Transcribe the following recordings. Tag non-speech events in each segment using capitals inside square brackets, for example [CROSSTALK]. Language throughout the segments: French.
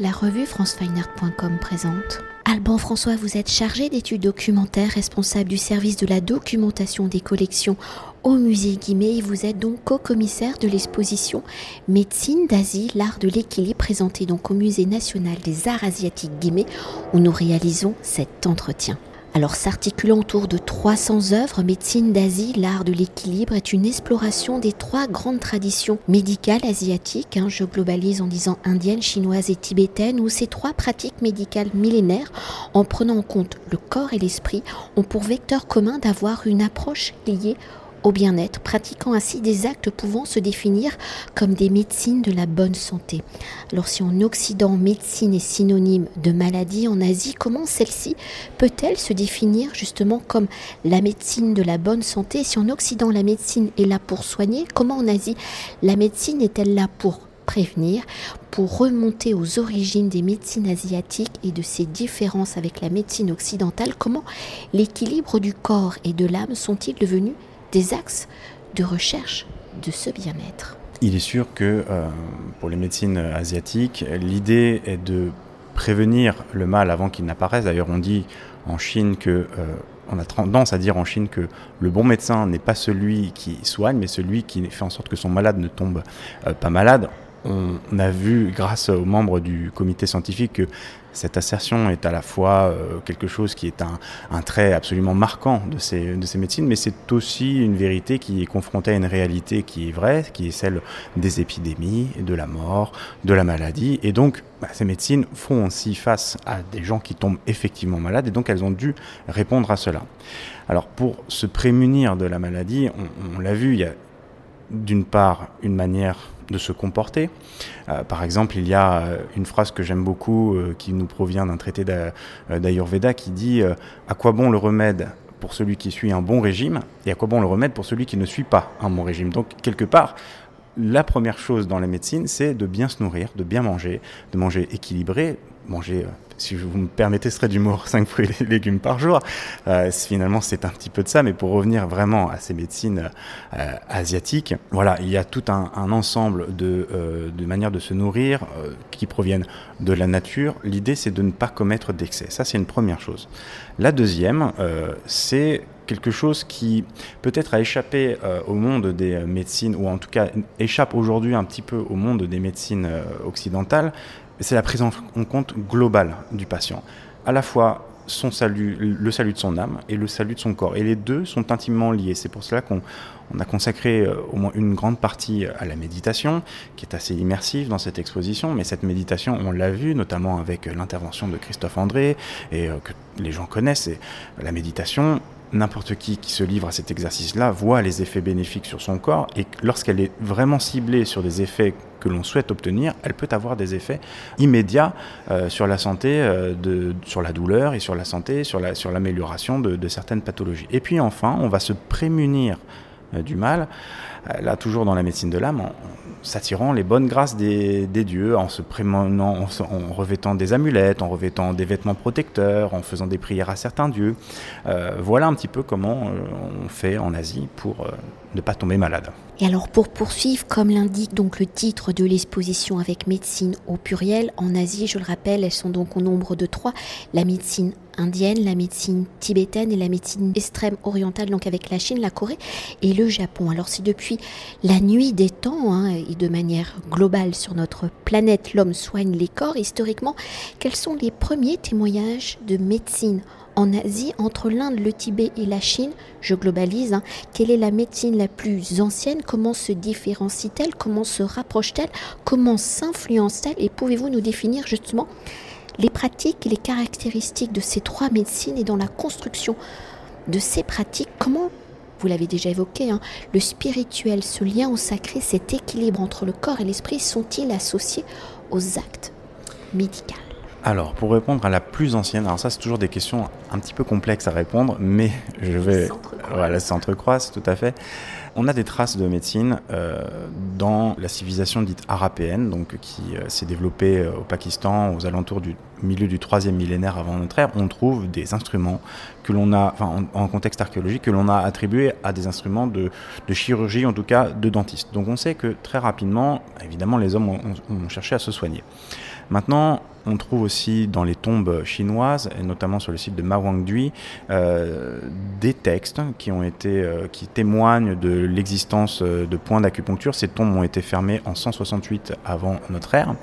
La revue francefineart.com présente. Alban François, vous êtes chargé d'études documentaires, responsable du service de la documentation des collections au musée Guimet. Vous êtes donc co-commissaire de l'exposition Médecine d'Asie, l'art de l'équilibre, présentée donc au musée national des arts asiatiques Guimet, où nous réalisons cet entretien. Alors s'articulant autour de 300 œuvres, Médecine d'Asie, l'art de l'équilibre est une exploration des trois grandes traditions médicales asiatiques, hein, je globalise en disant indienne, chinoise et tibétaine, où ces trois pratiques médicales millénaires, en prenant en compte le corps et l'esprit, ont pour vecteur commun d'avoir une approche liée au bien-être, pratiquant ainsi des actes pouvant se définir comme des médecines de la bonne santé. Alors si en Occident médecine est synonyme de maladie, en Asie, comment celle-ci peut-elle se définir justement comme la médecine de la bonne santé? Si en Occident la médecine est là pour soigner, comment en Asie la médecine est-elle là pour prévenir, pour remonter aux origines des médecines asiatiques et de ces différences avec la médecine occidentale, comment l'équilibre du corps et de l'âme sont-ils devenus des axes de recherche de ce bien-être. Il est sûr que euh, pour les médecines asiatiques, l'idée est de prévenir le mal avant qu'il n'apparaisse. D'ailleurs, on dit en Chine que euh, on a tendance à dire en Chine que le bon médecin n'est pas celui qui soigne, mais celui qui fait en sorte que son malade ne tombe euh, pas malade on a vu, grâce aux membres du comité scientifique, que cette assertion est à la fois euh, quelque chose qui est un, trait absolument marquant de ces, de ces médecines, mais c'est aussi une vérité qui est confrontée à une réalité qui est vraie, qui est celle des épidémies, de la mort, de la maladie. Et donc, bah, ces médecines font aussi face à des gens qui tombent effectivement malades, et donc elles ont dû répondre à cela. Alors, pour se prémunir de la maladie, on l'a vu, il y a d'une part une manière de se comporter. Euh, par exemple, il y a euh, une phrase que j'aime beaucoup euh, qui nous provient d'un traité d'Ayurveda qui dit À quoi bon le remède pour celui qui suit un bon régime et à quoi bon le remède pour celui qui ne suit pas un bon régime? Donc, quelque part, la première chose dans la médecine, c'est de bien se nourrir, de bien manger, de manger équilibré, manger si vous me permettez ce trait d'humour, [LAUGHS] 5 fruits et légumes par jour. Euh, finalement, c'est un petit peu de ça, mais pour revenir vraiment à ces médecines euh, asiatiques, voilà, il y a tout un, ensemble de, euh, de, manières de se nourrir qui proviennent de la nature. L'idée, c'est de ne pas commettre d'excès. Ça, c'est une première chose. La deuxième, c'est quelque chose qui peut-être a échappé au monde des médecines, ou en tout cas échappe aujourd'hui un petit peu au monde des médecines occidentales, c'est la prise en compte globale du patient. À la fois son salut, le salut de son âme et le salut de son corps. Et les deux sont intimement liés. C'est pour cela qu'on a consacré euh, au moins une grande partie à la méditation, qui est assez immersive dans cette exposition. Mais cette méditation, on l'a vu, notamment avec l'intervention de Christophe André, et euh, que les gens connaissent. Et la méditation, n'importe qui qui se livre à cet exercice-là voit les effets bénéfiques sur son corps. Et lorsqu'elle est vraiment ciblée sur des effets que l'on souhaite obtenir, elle peut avoir des effets immédiats euh, sur la santé, euh, de, sur la douleur et sur la santé, sur l'amélioration la, sur de, de, certaines pathologies. Et puis enfin, on va se prémunir euh, du mal, là toujours dans la médecine de l'âme, en s'attirant les bonnes grâces des, dieux, en se prémenant, en, revêtant des amulettes, en revêtant des vêtements protecteurs, en faisant des prières à certains dieux. voilà un petit peu comment on fait en Asie pour ne pas tomber malade. Et alors pour poursuivre, comme l'indique donc le titre de l'exposition avec médecine au pluriel, en Asie, je le rappelle, elles sont donc au nombre de trois, la médecine indienne, la médecine tibétaine et la médecine extrême orientale, donc avec la Chine, la Corée et le Japon. Alors c'est depuis la nuit des temps hein, et de manière globale sur notre planète, l'homme soigne les corps, historiquement, quels sont les premiers témoignages de médecine en Asie, entre l'Inde, le Tibet et la Chine, je globalise, hein, quelle est la médecine la plus ancienne? Comment se différencie-t-elle? Comment se rapproche-t-elle? Comment s'influence-t-elle? Et pouvez-vous nous définir justement les pratiques et les caractéristiques de ces trois médecines et dans la construction de ces pratiques Comment vous l'avez déjà évoqué, hein, le spirituel, ce lien au sacré, cet équilibre entre le corps et l'esprit sont-ils associés aux actes médicaux alors, pour répondre à la plus ancienne, alors ça c'est toujours des questions un petit peu complexes à répondre, mais je vais... Voilà, s'entrecroise, tout à fait. On a des traces de médecine euh, dans la civilisation dite arapéenne, donc qui euh, s'est développée euh, au Pakistan aux alentours du milieu du troisième millénaire avant notre ère. On trouve des instruments que l'on a, enfin en, contexte archéologique, que l'on a attribués à des instruments de, chirurgie, en tout cas de dentiste. Donc on sait que très rapidement, évidemment, les hommes ont cherché à se soigner. Maintenant, on trouve aussi dans les tombes chinoises, et notamment sur le site de Ma Wangdui, euh, des textes qui ont été, euh, qui témoignent de l'existence euh, de points d'acupuncture. Ces tombes ont été fermées en 168 avant notre ère,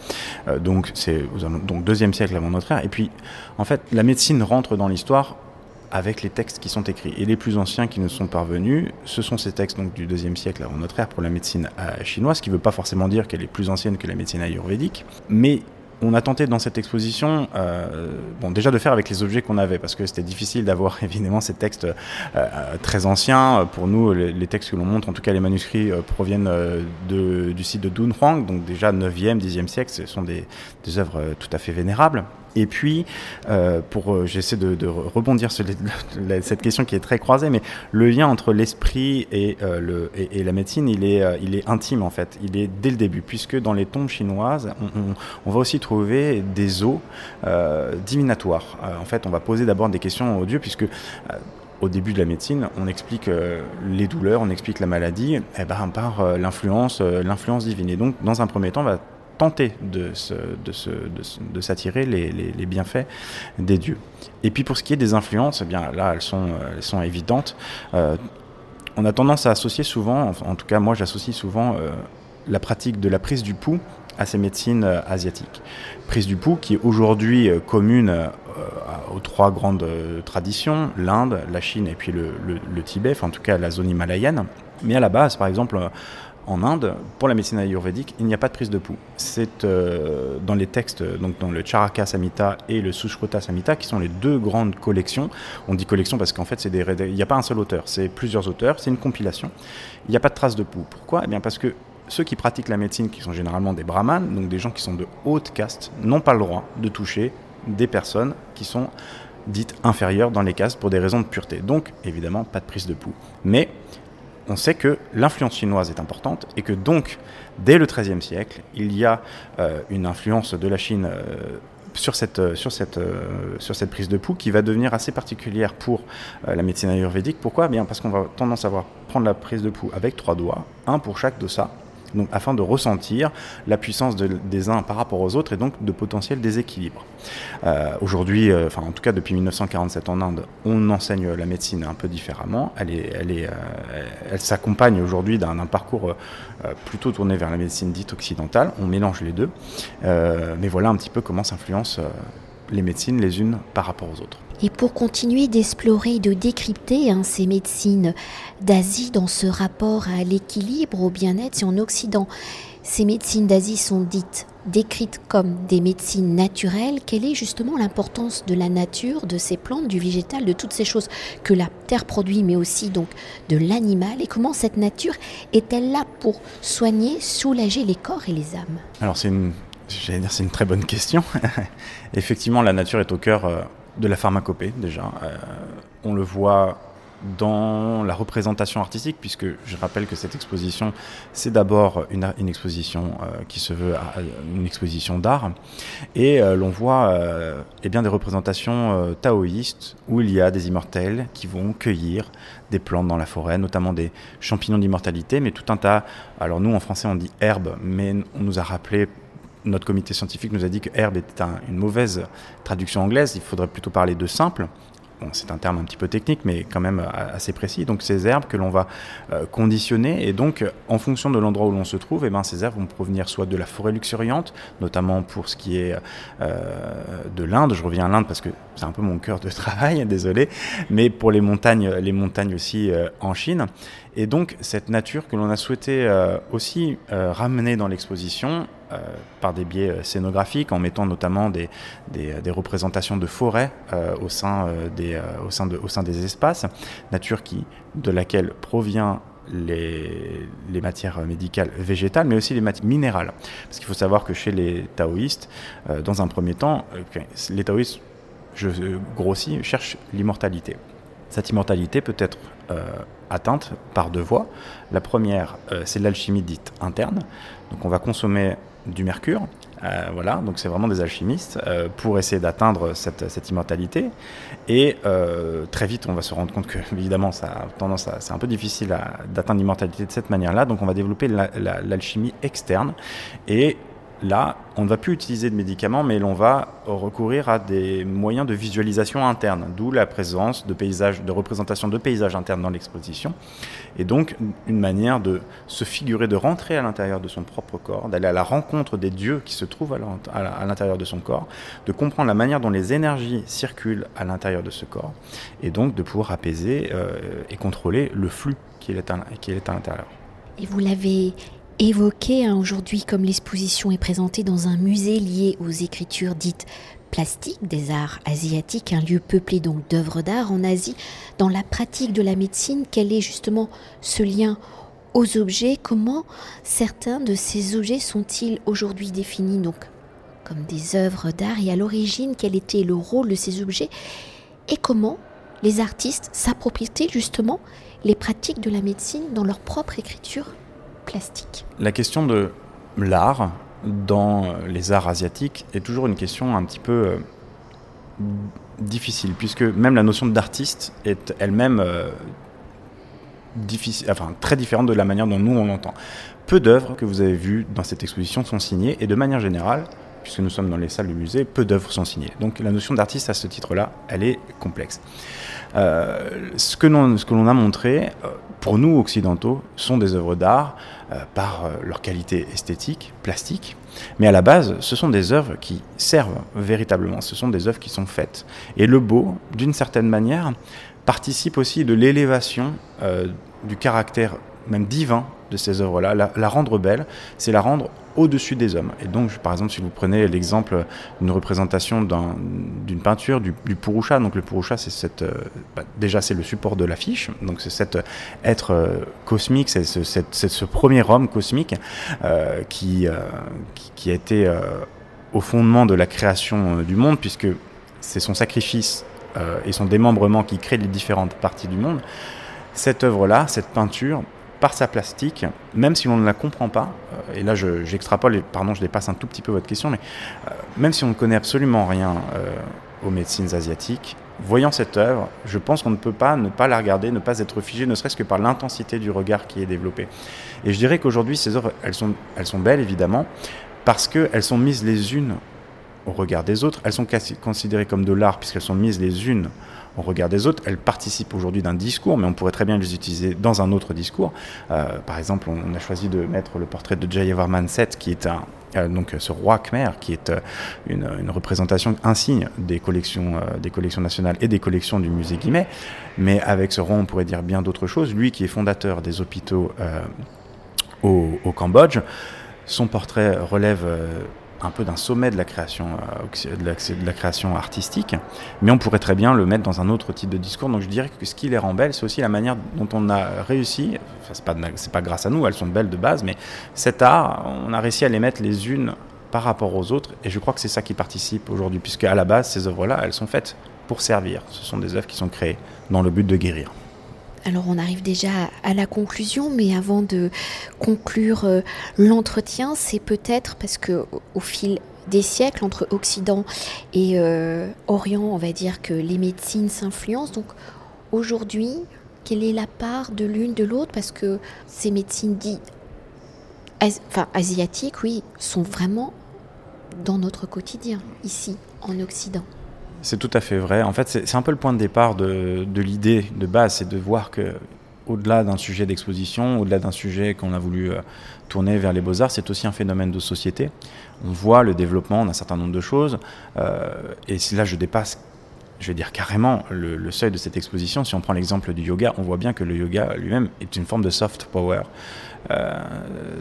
donc c'est donc deuxième siècle avant notre ère. Et puis, en fait, la médecine rentre dans l'histoire avec les textes qui sont écrits. Et les plus anciens qui nous sont parvenus, ce sont ces textes donc, du deuxième siècle avant notre ère pour la médecine chinoise, ce qui ne veut pas forcément dire qu'elle est plus ancienne que la médecine ayurvédique, mais on a tenté dans cette exposition, euh, déjà de faire avec les objets qu'on avait, parce que c'était difficile d'avoir [LAUGHS] évidemment ces textes euh, euh, très anciens. Pour nous, les, textes que l'on montre, en tout cas les manuscrits, proviennent du site de Dunhuang, donc déjà 9e, 10e siècle, ce sont des œuvres tout à fait vénérables. Et puis, euh, pour, euh, j'essaie de, rebondir sur [LAUGHS] cette question qui est très croisée, mais le lien entre l'esprit et, euh, la médecine, il est, il est intime en fait. Il est dès le début, puisque dans les tombes chinoises, on, va aussi trouver des os divinatoires. en fait, on va poser d'abord des questions aux dieux, puisque au début de la médecine, on explique les douleurs, on explique la maladie eh ben, par l'influence, l'influence divine. Et donc, dans un premier temps, on va tenter de, de, s'attirer les, les, bienfaits des dieux. Et puis pour ce qui est des influences, eh bien là elles sont, elles sont évidentes. Euh, on a tendance à associer souvent, en tout cas moi j'associe souvent euh, la pratique de la prise du pouls à ces médecines euh, asiatiques. Prise du pouls qui est aujourd'hui commune aux trois grandes traditions, l'Inde, la Chine et puis le, le, Tibet, en tout cas la zone himalayenne. Mais à la base, par exemple, en Inde, pour la médecine ayurvédique, il n'y a pas de prise de pouls. C'est euh, dans les textes, donc dans le Charaka Samhita et le Sushruta Samhita, qui sont les deux grandes collections. On dit collection parce qu'en fait, c'est des, il n'y a pas un seul auteur, c'est plusieurs auteurs, c'est une compilation. Il n'y a pas de trace de pouls. Pourquoi? Eh bien parce que ceux qui pratiquent la médecine, qui sont généralement des brahmanes, donc des gens qui sont de haute caste, n'ont pas le droit de toucher des personnes qui sont dites inférieures dans les castes pour des raisons de pureté. Donc, évidemment, pas de prise de pouls. Mais on sait que l'influence chinoise est importante et que donc, dès le XIIIe siècle, il y a euh, une influence de la Chine euh, sur, cette, euh, sur, cette, prise de pouls qui va devenir assez particulière pour la médecine ayurvédique. Pourquoi? Bien Parce qu'on va tendance à voir prendre la prise de pouls avec trois doigts, un pour chaque dosa, donc afin de ressentir la puissance des uns par rapport aux autres et donc de potentiels déséquilibres. Euh, Aujourd'hui, euh, enfin en tout cas depuis 1947 en Inde, on enseigne la médecine un peu différemment. Elle, est, elle, est, euh, elle s'accompagne aujourd'hui d'un parcours plutôt tourné vers la médecine dite occidentale. On mélange les deux, mais voilà un petit peu comment s'influencent les médecines les unes par rapport aux autres. Et pour continuer d'explorer de décrypter hein, ces médecines d'Asie dans ce rapport à l'équilibre, au bien-être, si en Occident, ces médecines d'Asie sont dites, décrites comme des médecines naturelles, quelle est justement l'importance de la nature, de ces plantes, du végétal, de toutes ces choses que la terre produit, mais aussi donc de l'animal, et comment cette nature est-elle là pour soigner, soulager les corps et les âmes? Alors c'est une, c'est une très bonne question. [LAUGHS] Effectivement, la nature est au cœur. Euh de la pharmacopée déjà. Euh, on le voit dans la représentation artistique, puisque je rappelle que cette exposition, c'est d'abord une, exposition euh, qui se veut à, une exposition d'art, et euh, l'on voit euh, eh bien des représentations euh, taoïstes où il y a des immortels qui vont cueillir des plantes dans la forêt, notamment des champignons d'immortalité, mais tout un tas. Alors nous en français on dit herbe, mais on nous a rappelé notre comité scientifique nous a dit que herbe était un, une mauvaise traduction anglaise, il faudrait plutôt parler de simple. Bon, c'est un terme un petit peu technique, mais quand même assez précis. Donc, ces herbes que l'on va euh, conditionner, et donc, en fonction de l'endroit où l'on se trouve, eh ben, ces herbes vont provenir soit de la forêt luxuriante, notamment pour ce qui est euh, de l'Inde. Je reviens à l'Inde parce que c'est un peu mon cœur de [LAUGHS] travail, désolé, mais pour les montagnes, les montagnes aussi euh, en Chine. Et donc, cette nature que l'on a souhaité euh, aussi euh, ramener dans l'exposition euh, par des biais scénographiques, en mettant notamment des, des, des représentations de forêts au, sein, des, au, sein de, au sein des espaces, nature qui, de laquelle provient les, les, matières médicales végétales, mais aussi les matières minérales. Parce qu'il faut savoir que chez les taoïstes, euh, dans un premier temps, euh, les taoïstes, je grossis, cherchent l'immortalité. Cette immortalité peut être euh, atteinte par deux voies. La première, euh, c'est l'alchimie dite interne. Donc on va consommer du mercure, euh, voilà, donc c'est vraiment des alchimistes euh, pour essayer d'atteindre cette, immortalité. Et euh, très vite, on va se rendre compte que, [LAUGHS] évidemment, ça a tendance à, c'est un peu difficile d'atteindre l'immortalité de cette manière-là. Donc on va développer l'alchimie la, la, externe. Et Là, on ne va plus utiliser de médicaments, mais l'on va recourir à des moyens de visualisation interne, d'où la présence de paysages, de paysages internes dans l'exposition, et donc une manière de se figurer, de rentrer à l'intérieur de son propre corps, d'aller à la rencontre des dieux qui se trouvent à l'intérieur de son corps, de comprendre la manière dont les énergies circulent à l'intérieur de ce corps, et donc de pouvoir apaiser euh, et contrôler le flux qui est à l'intérieur. Et vous l'avez évoqué hein, aujourd'hui comme l'exposition est présentée dans un musée lié aux écritures dites plastiques des arts asiatiques, un lieu peuplé donc d'œuvres d'art en Asie. Dans la pratique de la médecine, quel est justement ce lien aux objets? Comment certains de ces objets sont-ils aujourd'hui définis donc comme des œuvres d'art? Et à l'origine quel était le rôle de ces objets? Et comment les artistes s'approprient-ils justement les pratiques de la médecine dans leur propre écriture? La question de l'art dans les arts asiatiques est toujours une question un petit peu euh, difficile, puisque même la notion d'artiste est elle-même euh, difficile, enfin, très différente de la manière dont nous on l'entend. Peu d'œuvres que vous avez vues dans cette exposition sont signées, et de manière générale, puisque nous sommes dans les salles du musée, peu d'œuvres sont signées. Donc la notion d'artiste à ce titre-là, elle est complexe. Euh, ce que l'on a montré, pour nous occidentaux, sont des œuvres d'art euh, par euh, leur qualité esthétique, plastique, mais à la base, ce sont des œuvres qui servent véritablement, ce sont des œuvres qui sont faites. Et le beau, d'une certaine manière, participe aussi de l'élévation euh, du caractère même divin de ces œuvres-là. La, rendre belle, c'est la rendre au-dessus des hommes. Et donc, par exemple, si vous prenez l'exemple d'une représentation d'une peinture du, Purusha, donc le Purusha, c'est euh, bah, déjà c'est le support de l'affiche, donc c'est cet être euh, cosmique, c'est ce, premier homme cosmique euh, qui, qui, a été au fondement de la création du monde, puisque c'est son sacrifice et son démembrement qui crée les différentes parties du monde. Cette œuvre-là, cette peinture, par sa plastique, même si on ne la comprend pas, euh, et là j'extrapole, pardon, je dépasse un tout petit peu votre question, mais euh, même si on ne connaît absolument rien euh, aux médecines asiatiques, voyant cette œuvre, je pense qu'on ne peut pas ne pas la regarder, ne pas être figé, ne serait-ce que par l'intensité du regard qui est développé. Et je dirais qu'aujourd'hui, ces œuvres, elles sont belles évidemment, parce qu'elles sont mises les unes au regard des autres, elles sont considérées comme de l'art puisqu'elles sont mises les unes au regard des autres. Elles participent aujourd'hui d'un discours, mais on pourrait très bien les utiliser dans un autre discours. Euh, par exemple, on a choisi de mettre le portrait de Jayavarman VII, qui est euh, donc ce roi Khmer, qui est euh, une, représentation, un signe des collections, des collections nationales et des collections du musée Guimet. Mais avec ce roi, on pourrait dire bien d'autres choses. Lui qui est fondateur des hôpitaux au, au, Cambodge, son portrait relève un peu d'un sommet de la, création, euh, de la, création artistique, mais on pourrait très bien le mettre dans un autre type de discours. Donc je dirais que ce qui les rend belles, c'est aussi la manière dont on a réussi, enfin, c'est pas, pas grâce à nous, elles sont belles de base, mais cet art, on a réussi à les mettre les unes par rapport aux autres, et je crois que c'est ça qui participe aujourd'hui, puisque à la base, ces œuvres-là, elles sont faites pour servir. Ce sont des œuvres qui sont créées dans le but de guérir. Alors on arrive déjà à la conclusion, mais avant de conclure euh, l'entretien, c'est peut-être parce que au fil des siècles entre Occident et euh, Orient, on va dire que les médecines s'influencent. Donc aujourd'hui, quelle est la part de l'une de l'autre? Parce que ces médecines dites asiatiques, oui, sont vraiment dans notre quotidien, ici, en Occident. C'est tout à fait vrai. En fait, c'est un peu le point de départ de, l'idée de base, c'est de voir que au-delà d'un sujet d'exposition, au-delà d'un sujet qu'on a voulu euh, tourner vers les beaux-arts, c'est aussi un phénomène de société. On voit le développement d'un certain nombre de choses. Euh, et là, je dépasse, je vais dire carrément, le, seuil de cette exposition. Si on prend l'exemple du yoga, on voit bien que le yoga lui-même est une forme de soft power euh,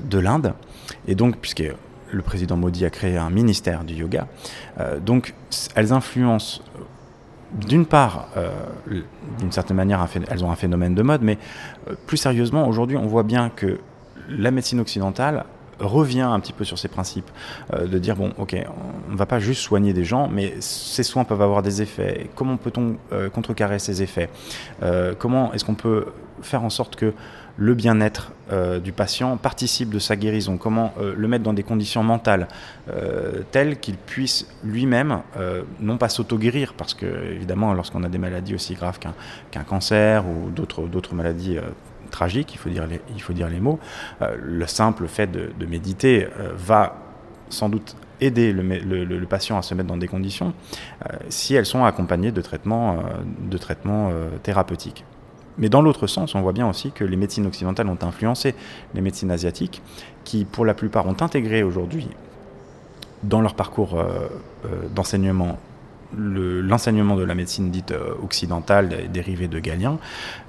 de l'Inde. Et donc, puisque le président Modi a créé un ministère du yoga. Euh, donc, elles influencent, euh, d'une part, euh, d'une certaine manière, elles ont un phénomène de mode, mais plus sérieusement, aujourd'hui, on voit bien que la médecine occidentale revient un petit peu sur ces principes, de dire, bon, ok, on ne va pas juste soigner des gens, mais ces soins peuvent avoir des effets. Comment peut-on contrecarrer ces effets? Comment est-ce qu'on peut faire en sorte que le bien-être euh, du patient participe de sa guérison, comment euh, le mettre dans des conditions mentales euh, telles qu'il puisse lui-même non pas s'auto-guérir, parce que évidemment lorsqu'on a des maladies aussi graves qu'un cancer ou d'autres maladies tragiques, il faut dire les, mots, le simple fait de, méditer va sans doute aider le, patient à se mettre dans des conditions si elles sont accompagnées de traitements thérapeutiques. Mais dans l'autre sens, on voit bien aussi que les médecines occidentales ont influencé les médecines asiatiques, qui pour la plupart ont intégré aujourd'hui dans leur parcours d'enseignement l'enseignement de la médecine dite euh, occidentale, dérivée de Galien.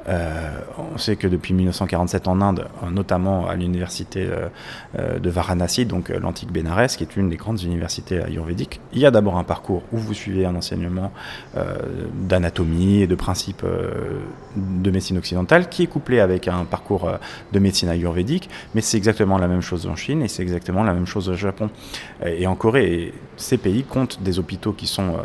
Euh, on sait que depuis 1947 en Inde, notamment à l'université euh, de Varanasi, donc l'antique Bénarès, qui est une des grandes universités ayurvédiques, il y a d'abord un parcours où vous suivez un enseignement d'anatomie et de principes de médecine occidentale, qui est couplé avec un parcours de médecine ayurvédique, mais c'est exactement la même chose en Chine et c'est exactement la même chose au Japon et en Corée. Ces pays comptent des hôpitaux qui sont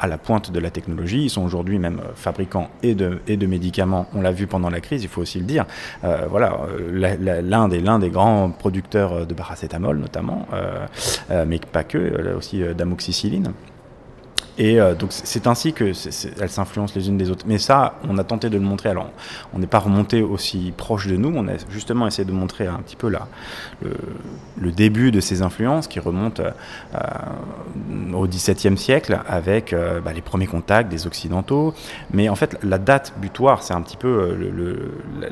à la pointe de la technologie. Ils sont aujourd'hui même euh, fabricants et de, médicaments. On l'a vu pendant la crise, il faut aussi le dire. Euh, voilà, euh, l'un des grands producteurs de paracétamol notamment, mais pas que, aussi d'amoxicilline. Et euh, donc c'est ainsi que elles s'influencent les unes des autres. Mais ça, on a tenté de le montrer. Alors, on n'est pas remonté aussi proche de nous. On a justement essayé de montrer un petit peu là le, début de ces influences qui remontent euh, au XVIIe siècle avec euh, bah, les premiers contacts des occidentaux. Mais en fait, la date butoir, c'est un petit peu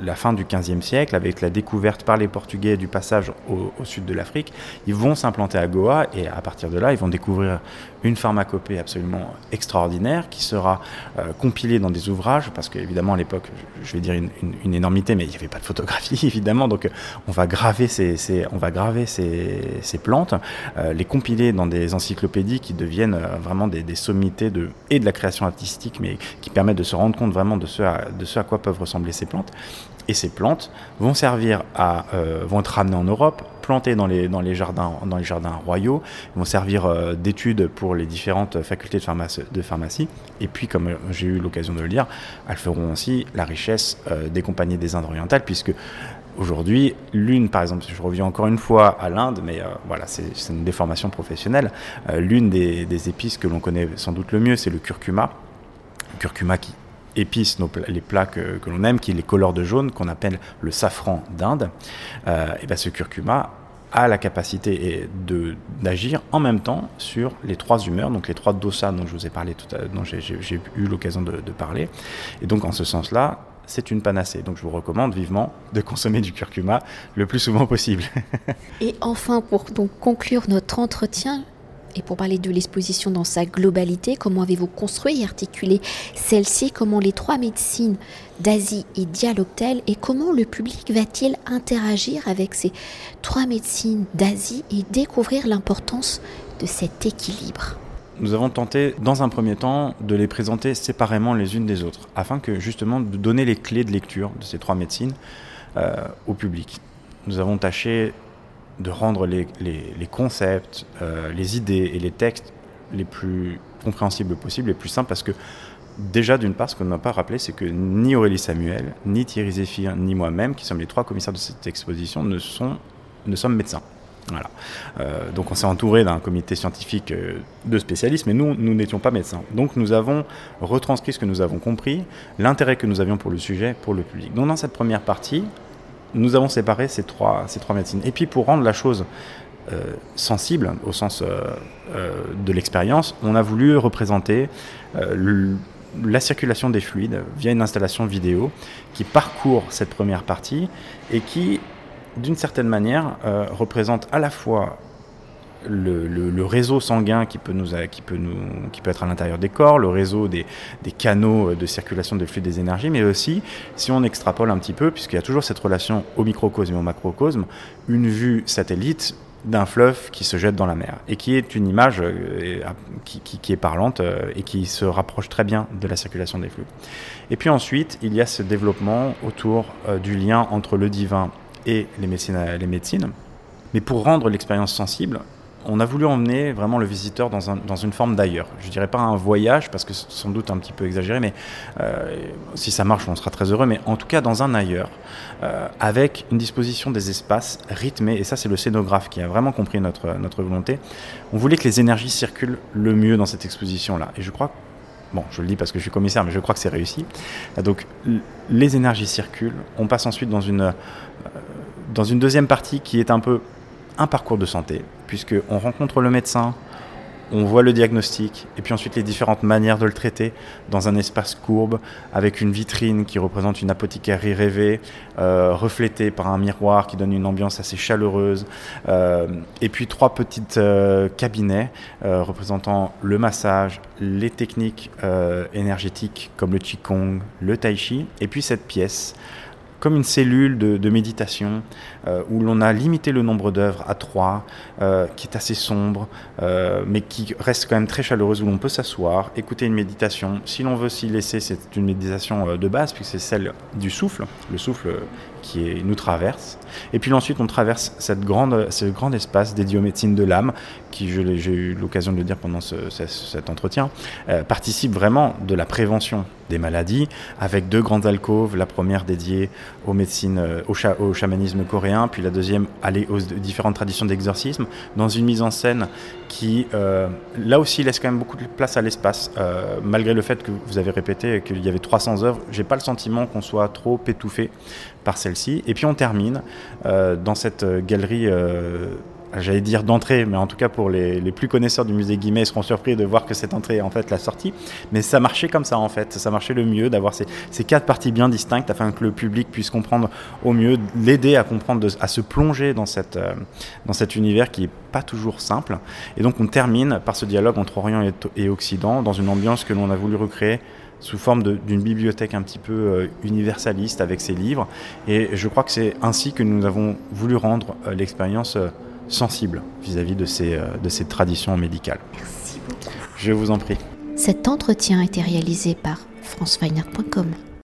la fin du XVe siècle avec la découverte par les Portugais du passage au, au sud de l'Afrique. Ils vont s'implanter à Goa et à partir de là, ils vont découvrir une pharmacopée absolument extraordinaire qui sera euh, compilée dans des ouvrages, parce qu'évidemment à l'époque, je vais dire une, énormité, mais il n'y avait pas de photographie [LAUGHS] évidemment, donc euh, on va graver ces, on va graver ces, ces plantes, euh, les compiler dans des encyclopédies qui deviennent vraiment des, sommités de, et de la création artistique, mais qui permettent de se rendre compte vraiment de ce de ce à quoi peuvent ressembler ces plantes. Et ces plantes vont servir à, vont être ramenées en Europe, plantées dans les, jardins, royaux, vont servir euh, d'études pour les différentes facultés de pharmacie. Et puis, comme j'ai eu l'occasion de le dire, elles feront aussi la richesse euh, des compagnies des Indes orientales, puisque aujourd'hui, l'une, par exemple, je reviens encore une fois à l'Inde, mais voilà, c'est une déformation professionnelle, l'une des, des épices que l'on connaît sans doute le mieux, c'est le curcuma. curcuma qui épices, les plats que, l'on aime, qui est les couleurs de jaune, qu'on appelle le safran d'Inde, euh, et ben ce curcuma a la capacité de d'agir en même temps sur les trois humeurs, donc les trois dosas dont je vous ai parlé tout à dont j'ai eu l'occasion de, parler. Et donc en ce sens-là, c'est une panacée. Donc je vous recommande vivement de consommer du curcuma le plus souvent possible. [LAUGHS] Et enfin, pour donc conclure notre entretien, et pour parler de l'exposition dans sa globalité, comment avez-vous construit et articulé celle-ci? Comment les trois médecines d'Asie et dialoguent-elles Et comment le public va-t-il interagir avec ces trois médecines d'Asie et découvrir l'importance de cet équilibre? Nous avons tenté, dans un premier temps, de les présenter séparément les unes des autres, afin que justement de donner les clés de lecture de ces trois médecines euh, au public. Nous avons tâché de rendre les, concepts, euh, les idées et les textes les plus compréhensibles possibles, les plus simples, parce que déjà, d'une part, ce qu'on n'a pas rappelé, c'est que ni Aurélie Samuel, ni Thierry Zéphir, ni moi-même, qui sommes les trois commissaires de cette exposition, ne, sont, ne sommes médecins. Voilà. Euh, donc on s'est entouré d'un comité scientifique euh, de spécialistes, mais nous, nous n'étions pas médecins. Donc nous avons retranscrit ce que nous avons compris, l'intérêt que nous avions pour le sujet, pour le public. Donc dans cette première partie, nous avons séparé ces trois, médecines. Et puis pour rendre la chose euh, sensible au sens euh, euh, de l'expérience, on a voulu représenter la circulation des fluides via une installation vidéo qui parcourt cette première partie et qui, d'une certaine manière, représente à la fois le, réseau sanguin qui peut, nous, qui, peut nous, qui peut être à l'intérieur des corps, le réseau des, des, canaux de circulation de flux des énergies, mais aussi, si on extrapole un petit peu, puisqu'il y a toujours cette relation au microcosme et au macrocosme, une vue satellite d'un fleuve qui se jette dans la mer et qui est une image euh, qui, qui, est parlante euh, et qui se rapproche très bien de la circulation des flux. Et puis ensuite, il y a ce développement autour euh, du lien entre le divin et les médecines. Les médecines. Mais pour rendre l'expérience sensible, on a voulu emmener vraiment le visiteur dans, une forme d'ailleurs. Je dirais pas un voyage, parce que c'est sans doute un petit peu exagéré, mais euh, si ça marche, on sera très heureux, mais en tout cas dans un ailleurs, euh, avec une disposition des espaces rythmés, et ça c'est le scénographe qui a vraiment compris notre, volonté. On voulait que les énergies circulent le mieux dans cette exposition-là. Et je crois Bon, je le dis parce que je suis commissaire, mais je crois que c'est réussi. Donc, les énergies circulent. On passe ensuite dans une, euh, dans une deuxième partie qui est un peu un parcours de santé, puisqu'on rencontre le médecin, on voit le diagnostic et puis ensuite les différentes manières de le traiter dans un espace courbe avec une vitrine qui représente une apothicarie rêvée, euh, reflétée par un miroir qui donne une ambiance assez chaleureuse, euh, et puis trois petites euh, cabinets représentant le massage, les techniques énergétiques comme le qigong, le tai chi, et puis cette pièce comme une cellule de, méditation euh, où l'on a limité le nombre d'œuvres à trois, euh, qui est assez sombre, euh, mais qui reste quand même très chaleureuse, où l'on peut s'asseoir, écouter une méditation. Si l'on veut s'y laisser, c'est une méditation de base, puisque c'est celle du souffle, le souffle qui nous traverse. Et puis ensuite, on traverse cette grande, ce grand espace dédié aux médecines de l'âme, qui, j'ai eu l'occasion de le dire pendant cet entretien, participe vraiment de la prévention des maladies, avec deux grandes alcôves, la première dédiée aux médecines, euh, au, au, chamanisme coréen, puis la deuxième aller aux différentes traditions d'exorcisme, dans une mise en scène qui, euh, là aussi, laisse quand même beaucoup de place à l'espace, euh, malgré le fait que vous avez répété qu'il y avait 300 œuvres. J'ai pas le sentiment qu'on soit trop étouffé par celle-ci. Et puis on termine dans cette galerie j'allais dire d'entrée, mais en tout cas pour les, plus connaisseurs du musée Guimet, ils seront surpris de voir que cette entrée est en fait la sortie. Mais ça marchait comme ça en fait, ça marchait le mieux d'avoir ces, quatre parties bien distinctes afin que le public puisse comprendre au mieux, l'aider à comprendre, à se plonger dans, cette, euh, dans cet univers qui est pas toujours simple. Et donc on termine par ce dialogue entre Orient et, Occident dans une ambiance que l'on a voulu recréer sous forme d'une bibliothèque un petit peu euh, universaliste avec ses livres. Et je crois que c'est ainsi que nous avons voulu rendre euh, l'expérience sensible vis-à-vis de, ces, euh, de ces traditions médicales. Merci beaucoup. Je vous en prie. Cet entretien a été réalisé par franceweiner.com.